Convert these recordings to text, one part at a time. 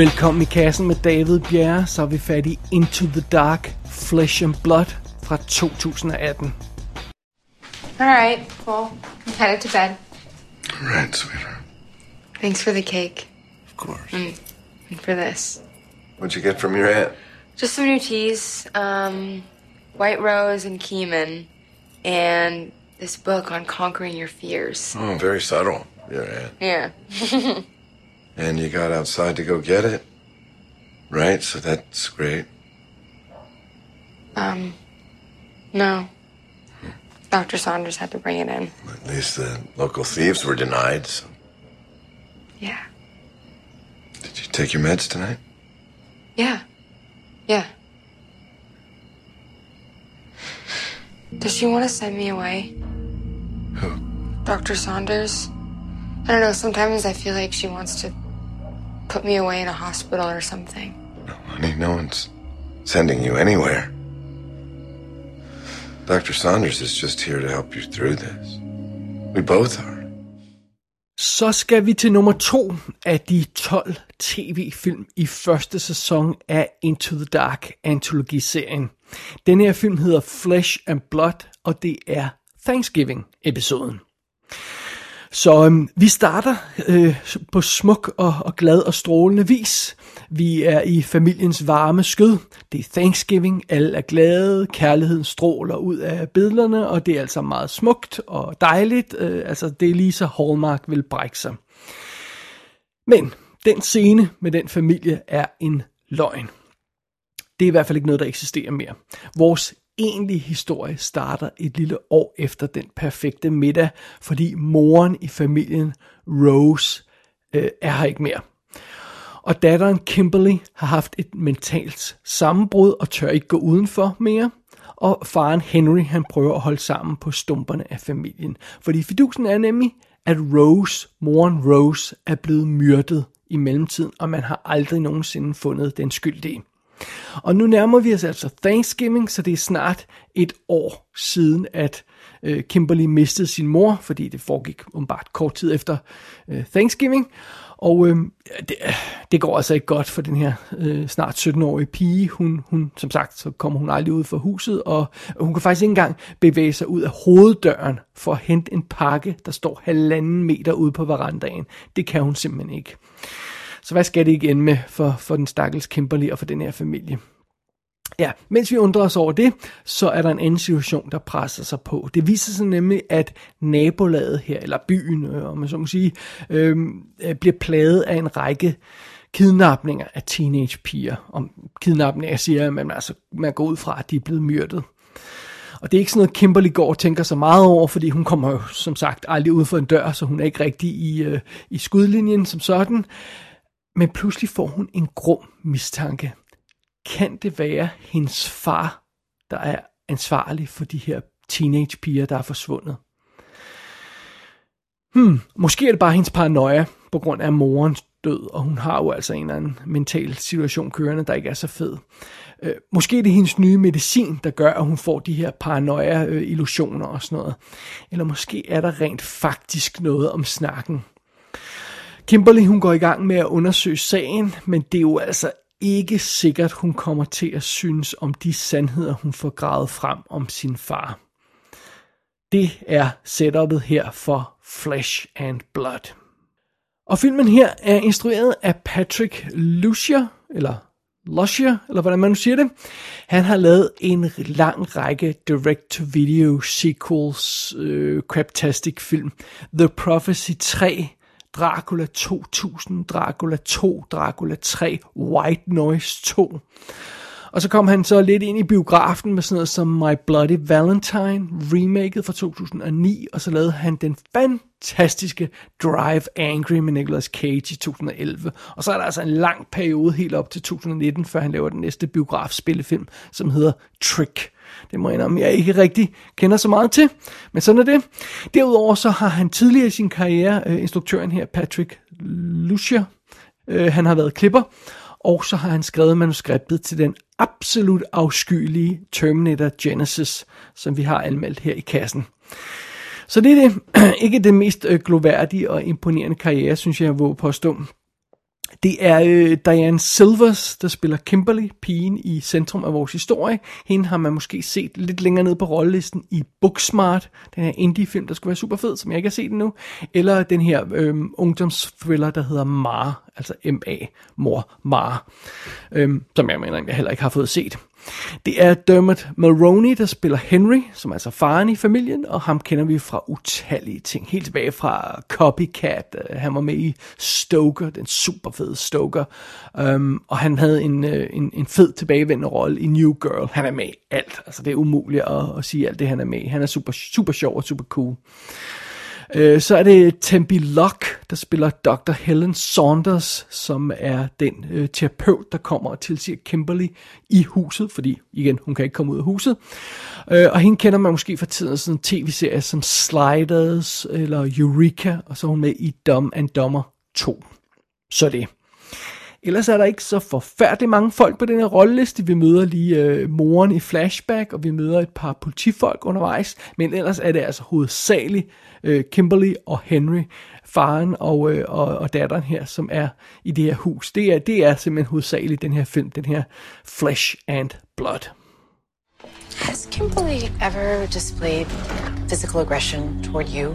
Velkommen i kassen med David Bjerre, så er vi fat i Into the Dark, Flesh and Blood fra 2018. Alright, well, I'm headed to bed. All right, sweetheart. Thanks for the cake Of course. and for this. What'd you get from your aunt? Just some new teas, um, White Rose and Keeman, and this book on conquering your fears. Oh, very subtle, your aunt. Yeah. And you got outside to go get it? Right, so that's great. Um, no. Dr. Saunders had to bring it in. At least the local thieves were denied. So. Yeah. Did you take your meds tonight? Yeah. Yeah. Does she want to send me away? Who? Dr. Saunders? I don't know, sometimes I feel like she wants to put me away in a hospital or something. No, honey, no one's sending you anywhere. Dr. Saunders is just here to help you through this. We both are. Så skal vi til nummer to af de 12 tv-film i første sæson af Into the Dark antologiserien. Den her film hedder Flesh and Blood, og det er Thanksgiving-episoden. Så øhm, vi starter øh, på smuk og, og glad og strålende vis. Vi er i familiens varme skød. Det er Thanksgiving, alle er glade, kærligheden stråler ud af billederne, og det er altså meget smukt og dejligt. Øh, altså det er lige så Hallmark vil brække sig. Men den scene med den familie er en løgn. Det er i hvert fald ikke noget, der eksisterer mere. Vores egentlige historie starter et lille år efter den perfekte middag, fordi moren i familien, Rose, øh, er her ikke mere. Og datteren Kimberly har haft et mentalt sammenbrud og tør ikke gå udenfor mere. Og faren Henry, han prøver at holde sammen på stumperne af familien. Fordi fidusen er nemlig, at Rose, moren Rose, er blevet myrdet i mellemtiden, og man har aldrig nogensinde fundet den skyldige. Og nu nærmer vi os altså Thanksgiving, så det er snart et år siden, at øh, Kimberly mistede sin mor, fordi det foregik umiddelbart kort tid efter øh, Thanksgiving. Og øh, det, det går altså ikke godt for den her øh, snart 17-årige pige. Hun, hun, som sagt, så kommer hun aldrig ud fra huset, og hun kan faktisk ikke engang bevæge sig ud af hoveddøren for at hente en pakke, der står halvanden meter ude på verandaen. Det kan hun simpelthen ikke. Så hvad skal det ikke ende med for, for den stakkels Kimberly og for den her familie? Ja, mens vi undrer os over det, så er der en anden situation, der presser sig på. Det viser sig nemlig, at nabolaget her, eller byen, øh, om man så må sige, øhm, øh, bliver plaget af en række kidnapninger af teenagepiger. Om kidnapninger siger at men altså, man går ud fra, at de er blevet myrdet. Og det er ikke sådan noget, Kimberly går og tænker så meget over, fordi hun kommer jo som sagt aldrig ud for en dør, så hun er ikke rigtig i, øh, i skudlinjen som sådan. Men pludselig får hun en grum mistanke. Kan det være hendes far, der er ansvarlig for de her teenagepiger, der er forsvundet? Hmm, måske er det bare hendes paranoia på grund af morens død, og hun har jo altså en eller anden mental situation kørende, der ikke er så fed. Øh, måske er det hendes nye medicin, der gør, at hun får de her paranoia-illusioner øh, og sådan noget. Eller måske er der rent faktisk noget om snakken. Kimberly hun går i gang med at undersøge sagen, men det er jo altså ikke sikkert, hun kommer til at synes om de sandheder, hun får gravet frem om sin far. Det er setupet her for Flesh and Blood. Og filmen her er instrueret af Patrick Lucier, eller Lucier, eller hvordan man nu siger det. Han har lavet en lang række direct-to-video sequels, øh, craptastic film. The Prophecy 3, Dracula 2000, Dracula 2, Dracula 3, White Noise 2. Og så kom han så lidt ind i biografen med sådan noget som My Bloody Valentine, remaket fra 2009, og så lavede han den fantastiske Drive Angry med Nicolas Cage i 2011. Og så er der altså en lang periode helt op til 2019, før han laver den næste biografspillefilm, som hedder Trick. Det må jeg indrømme, jeg ikke rigtig kender så meget til, men sådan er det. Derudover så har han tidligere i sin karriere, øh, instruktøren her, Patrick Lucia, øh, han har været klipper, og så har han skrevet manuskriptet til den absolut afskyelige Terminator Genesis, som vi har anmeldt her i kassen. Så det er det, ikke det mest øh, gloværdige og imponerende karriere, synes jeg, jeg våger påstå. Det er øh, Diane Silvers, der spiller Kimberly, pigen i centrum af vores historie. Hende har man måske set lidt længere ned på rollelisten i Booksmart, den her indie-film, der skulle være super fed, som jeg ikke har set endnu. Eller den her øh, ungdomsthriller, der hedder Mar, altså M-A, mor Mar, øh, som jeg mener, jeg heller ikke har fået set. Det er Dermot Mulroney, der spiller Henry, som er altså faren i familien, og ham kender vi fra utallige ting. Helt tilbage fra Copycat, øh, han var med i Stoker, den super fede Stoker, um, og han havde en, øh, en, en fed tilbagevendende rolle i New Girl. Han er med i alt, altså det er umuligt at, at sige alt det, han er med i. Han er super, super sjov og super cool. Øh, så er det Tempi Locke, der spiller Dr. Helen Saunders, som er den øh, terapeut, der kommer og tilsiger Kimberly i huset, fordi igen, hun kan ikke komme ud af huset. Øh, og hende kender man måske fra tiden sådan en tv-serie som Sliders eller Eureka, og så er hun med i Dumb and Dumber 2. Så det. Ellers er der ikke så forfærdeligt mange folk på den her rolleliste. Vi møder lige øh, moren i flashback, og vi møder et par politifolk undervejs. Men ellers er det altså hovedsageligt øh, Kimberly og Henry, faren og, øh, og, og datteren her, som er i det her hus. Det er, det er simpelthen hovedsageligt den her film, den her Flesh and Blood. Has Kimberly ever displayed physical aggression toward you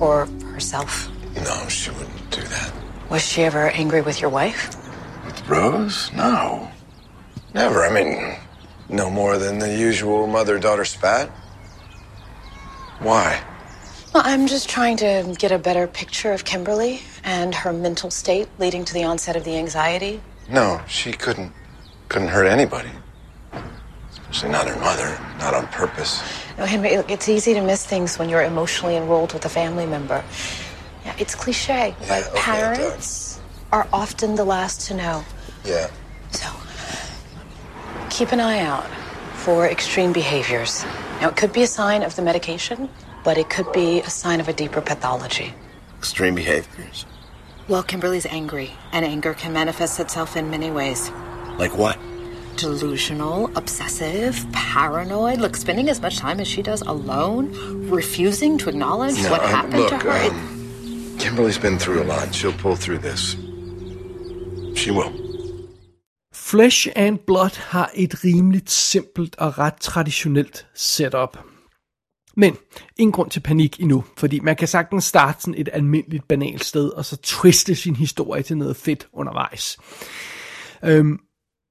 or herself? No, she wouldn't do that. Was she ever angry with your wife? With Rose? No. Never. I mean, no more than the usual mother daughter spat. Why? Well, I'm just trying to get a better picture of Kimberly and her mental state leading to the onset of the anxiety. No, she couldn't couldn't hurt anybody. Especially not her mother, not on purpose. No, Henry, it's easy to miss things when you're emotionally enrolled with a family member. Yeah, it's cliche, Yeah, but okay, parents are often the last to know. Yeah. So, keep an eye out for extreme behaviors. Now, it could be a sign of the medication, but it could be a sign of a deeper pathology. Extreme behaviors. Well, Kimberly's angry, and anger can manifest itself in many ways. Like what? Delusional, obsessive, paranoid. Look, spending as much time as she does alone, refusing to acknowledge what um, happened look, to her. Um, Kimberly's been through a lot. She'll pull through this. She will. Flesh and Blood har et rimeligt simpelt og ret traditionelt setup. Men ingen grund til panik endnu, fordi man kan sagtens starte sådan et almindeligt banalt sted, og så twiste sin historie til noget fedt undervejs. Øhm,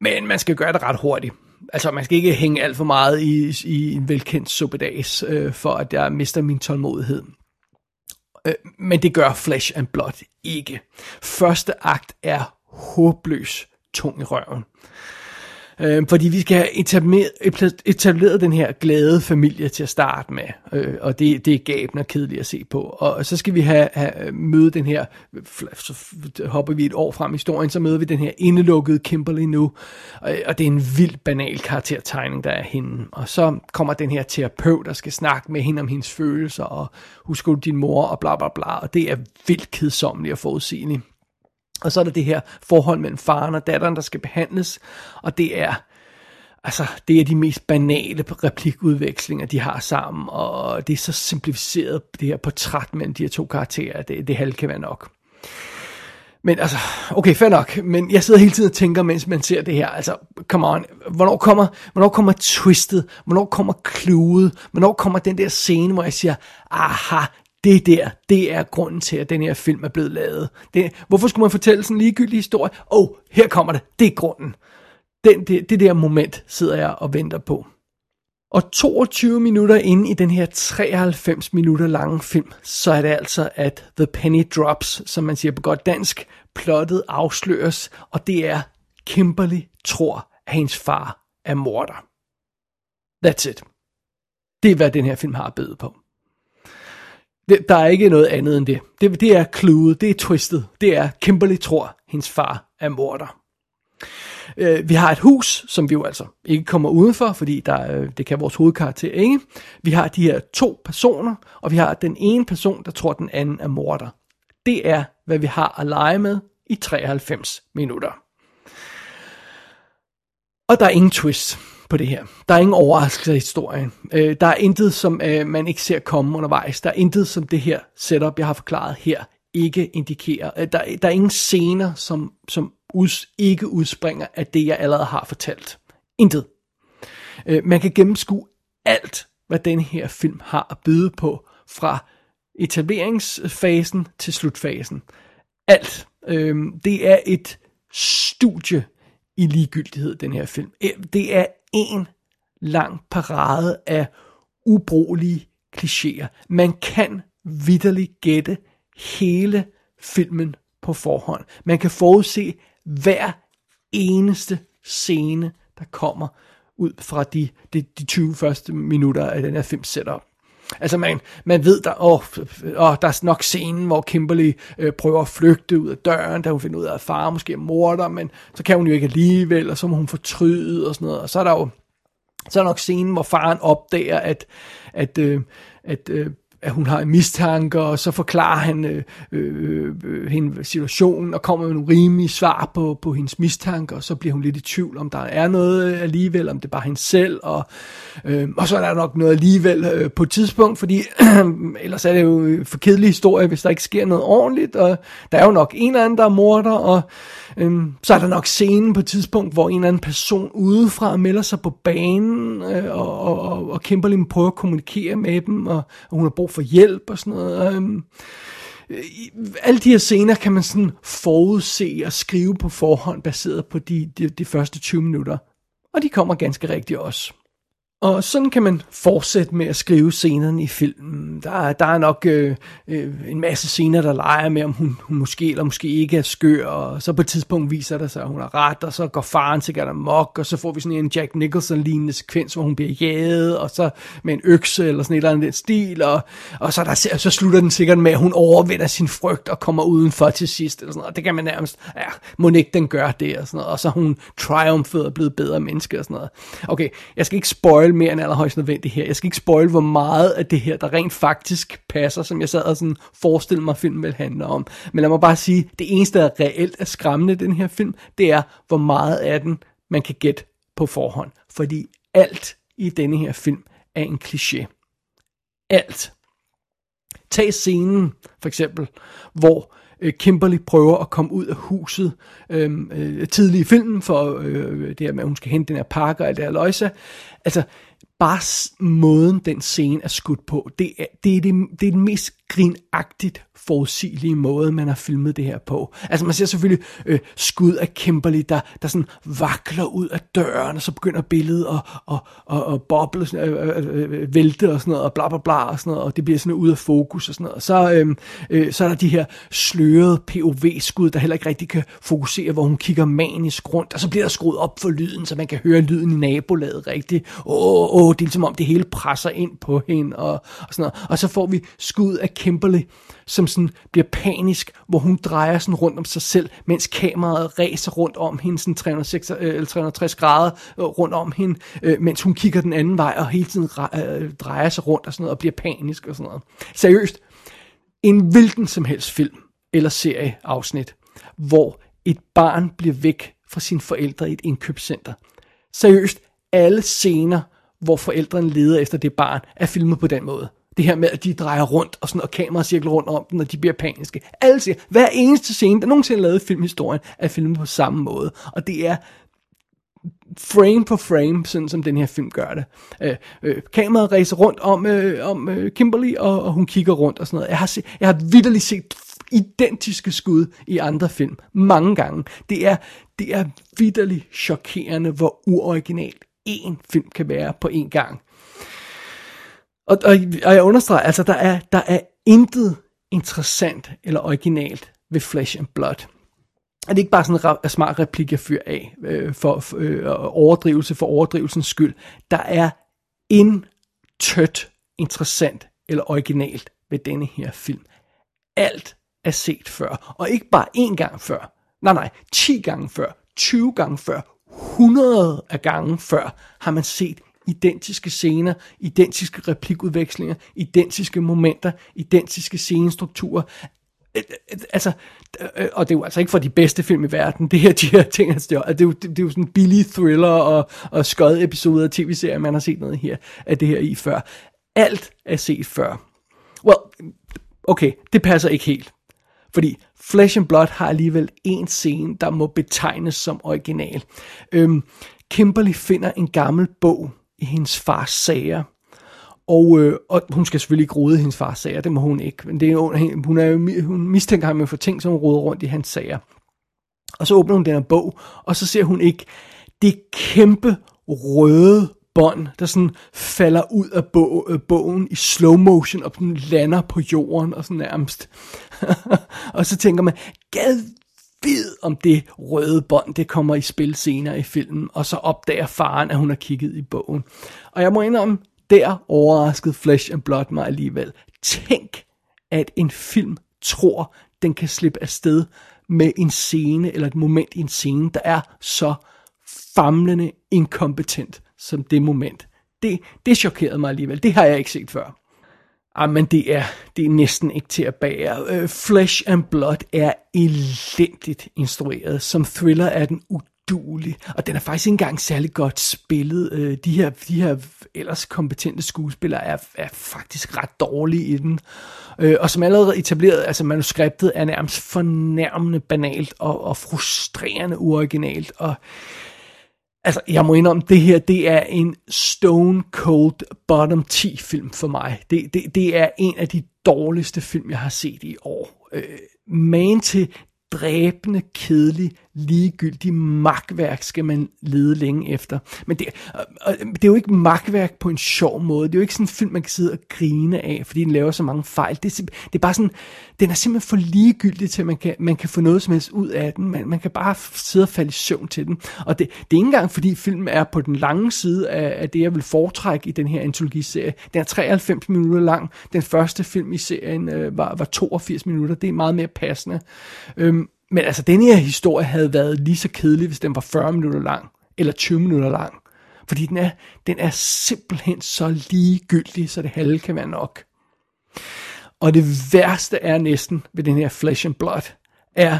men man skal gøre det ret hurtigt. Altså, man skal ikke hænge alt for meget i, i en velkendt suppedags, øh, for at jeg mister min tålmodighed. Øh, men det gør Flesh and Blood ikke. Første akt er håbløs tung i røven. Øh, fordi vi skal have etableret, etableret den her glade familie til at starte med, øh, og det, det er gabende og kedeligt at se på. Og så skal vi have, have øh, møde den her, så hopper vi et år frem i historien, så møder vi den her indelukkede Kimberly nu, og, og det er en vild banal karaktertegning, der er hende. Og så kommer den her terapeut, der skal snakke med hende om hendes følelser, og husk din mor, og bla bla bla, og det er vildt kedsommeligt og forudsigeligt. Og så er der det her forhold mellem faren og datteren, der skal behandles, og det er, altså, det er de mest banale replikudvekslinger, de har sammen, og det er så simplificeret, det her portræt mellem de her to karakterer, det, det halve kan være nok. Men altså, okay, fair nok, men jeg sidder hele tiden og tænker, mens man ser det her, altså, come on, hvornår kommer, hvornår kommer twistet, hvornår kommer kludet, hvornår kommer den der scene, hvor jeg siger, aha, det der, det er grunden til, at den her film er blevet lavet. Det, hvorfor skulle man fortælle sådan en ligegyldig historie? Åh, oh, her kommer det, det er grunden. Den, det, det der moment sidder jeg og venter på. Og 22 minutter inde i den her 93 minutter lange film, så er det altså, at The Penny Drops, som man siger på godt dansk, plottet afsløres, og det er, Kimberly tror, at hendes far er morder. That's it. Det er, hvad den her film har at byde på. Det, der er ikke noget andet end det. det. Det er cluet, det er twistet. Det er, Kimberly tror, hendes far er morder. Øh, vi har et hus, som vi jo altså ikke kommer udenfor, fordi der, øh, det kan vores hovedkarakter ikke. Vi har de her to personer, og vi har den ene person, der tror, den anden er morder. Det er, hvad vi har at lege med i 93 minutter. Og der er ingen twist på det her. Der er ingen overraskelser i historien. Øh, der er intet, som øh, man ikke ser komme undervejs. Der er intet, som det her setup, jeg har forklaret her, ikke indikerer, Øh, der, der er ingen scener, som, som us, ikke udspringer af det, jeg allerede har fortalt. Intet. Øh, man kan gennemskue alt, hvad den her film har at byde på, fra etableringsfasen til slutfasen. Alt. Øh, det er et studie i ligegyldighed, den her film. Øh, det er en lang parade af ubrugelige klichéer. Man kan vidderligt gætte hele filmen på forhånd. Man kan forudse hver eneste scene, der kommer ud fra de, de, de 20 første minutter af den her film setup. Altså man, man ved, der, åh, åh, der er nok scenen, hvor Kimberly øh, prøver at flygte ud af døren, da hun finder ud af, at far måske er morder, men så kan hun jo ikke alligevel, og så må hun fortryde og sådan noget. Og så er der jo så er der nok scenen, hvor faren opdager, at, at, øh, at øh, at hun har en mistanke, og så forklarer han øh, øh, øh, hende situationen, og kommer med nogle rimelige svar på, på hendes mistanke, og så bliver hun lidt i tvivl, om der er noget øh, alligevel, om det er bare hende selv, og, øh, og så er der nok noget alligevel øh, på et tidspunkt, fordi ellers er det jo en for kedelig historie, hvis der ikke sker noget ordentligt, og der er jo nok en eller anden, der er morder, og Øhm, så er der nok scenen på et tidspunkt, hvor en eller anden person udefra melder sig på banen, øh, og, og, og Kimberly prøver at kommunikere med dem, og, og hun har brug for hjælp og sådan noget. Øhm, øh, alle de her scener kan man sådan forudse og skrive på forhånd, baseret på de, de, de første 20 minutter. Og de kommer ganske rigtigt også. Og sådan kan man fortsætte med at skrive scenerne i filmen. Der, der er nok øh, øh, en masse scener, der leger med, om hun, hun måske eller måske ikke er skør, og så på et tidspunkt viser det sig, at hun har ret, og så går faren sikkert amok, og så får vi sådan en Jack Nicholson-lignende sekvens, hvor hun bliver jaget, og så med en økse eller sådan et eller andet stil, og, og så, der, så slutter den sikkert med, at hun overvinder sin frygt og kommer udenfor til sidst, eller sådan noget. Og det kan man nærmest, ja, må ikke den gør det, og sådan noget. Og så hun triumfet og blevet bedre menneske, og sådan noget. Okay, jeg skal ikke spoil mere end allerhøjst nødvendigt her. Jeg skal ikke spoil, hvor meget af det her, der rent faktisk passer, som jeg sad og sådan forestillede mig, filmen vil handle om. Men lad mig bare sige, det eneste, der reelt er skræmmende i den her film, det er, hvor meget af den, man kan gætte på forhånd. Fordi alt i denne her film er en kliché. Alt. Tag scenen, for eksempel, hvor øh, Kimberly prøver at komme ud af huset øhm, øh, tidlig i filmen, for øh, det her med, at hun skal hente den her pakke og alt det her løjse. Altså, bare måden den scene er skudt på, det er, det er, det, det er den mest grinagtigt forudsigelige måde, man har filmet det her på. Altså man ser selvfølgelig øh, skud af Kimberly, der, der sådan vakler ud af døren, og så begynder billedet at, at, at, at boble, sådan, øh øh, øh, øh, øh, vælte og sådan noget, og bla bla bla og sådan noget, og det bliver sådan ud af fokus og sådan noget. Og så, øh, øh, så er der de her slørede POV-skud, der heller ikke rigtig kan fokusere, hvor hun kigger manisk rundt, og så bliver der skruet op for lyden, så man kan høre lyden i nabolaget rigtigt. Åh, åh, det er ligesom om det hele presser ind på hende, og, og sådan noget. Og så får vi skud af Kimberly, som sådan bliver panisk, hvor hun drejer sådan rundt om sig selv, mens kameraet ræser rundt om hende, sådan 360, øh, eller 360 grader øh, rundt om hende, øh, mens hun kigger den anden vej, og hele tiden drejer sig rundt og sådan noget, og bliver panisk og sådan noget. Seriøst, en hvilken som helst film eller serieafsnit, hvor et barn bliver væk fra sine forældre i et indkøbscenter. Seriøst, alle scener, hvor forældrene leder efter det barn, er filmet på den måde. Det her med, at de drejer rundt, og, sådan, og kameraet cirkler rundt om dem, og de bliver paniske. Alle siger, hver eneste scene, der nogensinde er lavet i filmhistorien, er filmet på samme måde. Og det er frame for frame, sådan som den her film gør det. Øh, øh, kameraet racer rundt om, øh, om øh, Kimberly, og, og hun kigger rundt og sådan noget. Jeg har, set, jeg har vidderligt set identiske skud i andre film mange gange. Det er, det er vidderligt chokerende, hvor uoriginal en film kan være på én gang. Og, og, og jeg understreger, altså der er, der er intet interessant eller originalt ved Flesh and Blood. Er det ikke bare sådan en smart replik, jeg fyrer af øh, for, for øh, overdrivelse for overdrivelsens skyld. Der er intet interessant eller originalt ved denne her film. Alt er set før. Og ikke bare én gang før. Nej, nej, 10 gange før, 20 gange før, 100 af gange før har man set identiske scener, identiske replikudvekslinger, identiske momenter, identiske scenestrukturer. Øh, øh, øh, altså, og det er jo altså ikke for de bedste film i verden, det her, de her ting, altså, det, er, det, er jo, det er jo sådan billige thriller og, og skød episoder af tv-serier, man har set noget her, af det her i før. Alt er set før. Well, okay, det passer ikke helt. Fordi Flesh and Blood har alligevel en scene, der må betegnes som original. Øhm, Kimberly finder en gammel bog i hendes fars sager, og, øh, og hun skal selvfølgelig ikke rode hendes fars sager, det må hun ikke. Men det er, hun, er jo, hun mistænker ham for ting, som hun roder rundt i hans sager. Og så åbner hun den her bog, og så ser hun ikke det kæmpe røde bånd, der sådan falder ud af bog, øh, bogen i slow motion, og den lander på jorden, og sådan nærmest. og så tænker man, gad bid om det røde bånd, det kommer i spil senere i filmen, og så opdager faren, at hun har kigget i bogen. Og jeg må indrømme, der overraskede Flesh and Blood mig alligevel. Tænk, at en film tror, den kan slippe afsted med en scene, eller et moment i en scene, der er så famlende inkompetent som det moment. Det, det chokerede mig alligevel. Det har jeg ikke set før. Ah, men det er, det er næsten ikke til at bære. Uh, Flesh and Blood er elendigt instrueret. Som thriller er den udulig. Og den er faktisk ikke engang særlig godt spillet. Uh, de, her, de her ellers kompetente skuespillere er, er faktisk ret dårlige i den. Uh, og som allerede etableret, altså manuskriptet er nærmest fornærmende banalt og, og frustrerende uoriginalt. Og Altså, jeg må indrømme, det her, det er en stone cold bottom 10 film for mig. Det, det, det er en af de dårligste film, jeg har set i år. Øh, man til dræbende, kedelig, ligegyldig magtværk skal man lede længe efter. Men det, det er jo ikke magtværk på en sjov måde. Det er jo ikke sådan en film, man kan sidde og grine af, fordi den laver så mange fejl. Det er, det er bare sådan, den er simpelthen for ligegyldig til, at man kan, man kan få noget som helst ud af den. Man, man kan bare sidde og falde i søvn til den. Og det, det er ikke engang, fordi filmen er på den lange side af, af det, jeg vil foretrække i den her antologiserie. Den er 93 minutter lang. Den første film i serien øh, var, var 82 minutter. Det er meget mere passende. Øhm, men altså, den her historie havde været lige så kedelig, hvis den var 40 minutter lang, eller 20 minutter lang. Fordi den er, den er simpelthen så ligegyldig, så det halve kan være nok. Og det værste er næsten ved den her Flesh and Blood, er,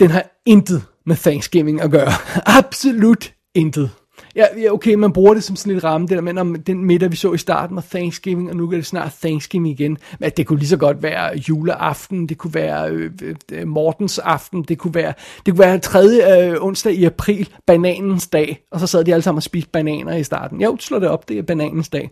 den har intet med Thanksgiving at gøre. Absolut intet. Ja, ja, okay, man bruger det som sådan lidt ramme, det der med, om den middag, vi så i starten, var Thanksgiving, og nu er det snart Thanksgiving igen. Men det kunne lige så godt være juleaften, det kunne være øh, øh, Mortens aften, det kunne være, det kunne være tredje øh, onsdag i april, bananens dag, og så sad de alle sammen og spiste bananer i starten. Jo, slå det op, det er bananens dag.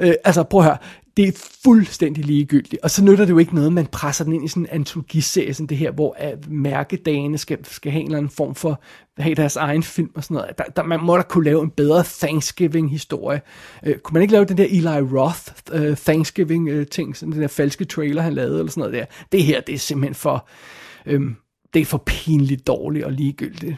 Øh, altså, prøv at høre, det er fuldstændig ligegyldigt. Og så nytter det jo ikke noget, man presser den ind i sådan en antologiserie, sådan det her, hvor mærkedagene skal, skal have en eller anden form for, have deres egen film og sådan noget. Der, der, man må da kunne lave en bedre Thanksgiving-historie. Uh, kunne man ikke lave den der Eli Roth uh, Thanksgiving-ting, sådan den der falske trailer, han lavede, eller sådan noget der. Det her, det er simpelthen for, um, det er for pinligt dårligt og ligegyldigt.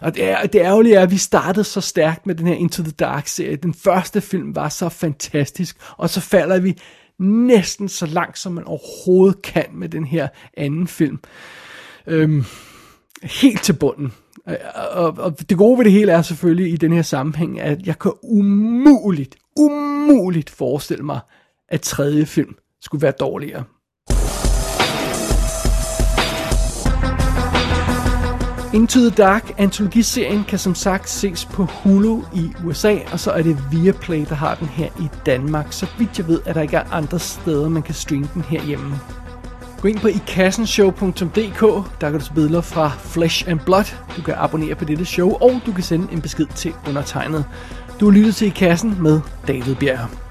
Og det, er, det ærgerlige er, at vi startede så stærkt med den her Into the Dark-serie. Den første film var så fantastisk, og så falder vi næsten så langt, som man overhovedet kan med den her anden film. Øhm, helt til bunden. Og, og det gode ved det hele er selvfølgelig i den her sammenhæng, at jeg kan umuligt, umuligt forestille mig, at tredje film skulle være dårligere. Into the Dark antologiserien kan som sagt ses på Hulu i USA, og så er det Viaplay, der har den her i Danmark. Så vidt jeg ved, at der ikke er andre steder, man kan streame den herhjemme. Gå ind på ikassenshow.dk, der kan du se billeder fra Flesh and Blood. Du kan abonnere på dette show, og du kan sende en besked til undertegnet. Du har lyttet til I Kassen med David Bjerg.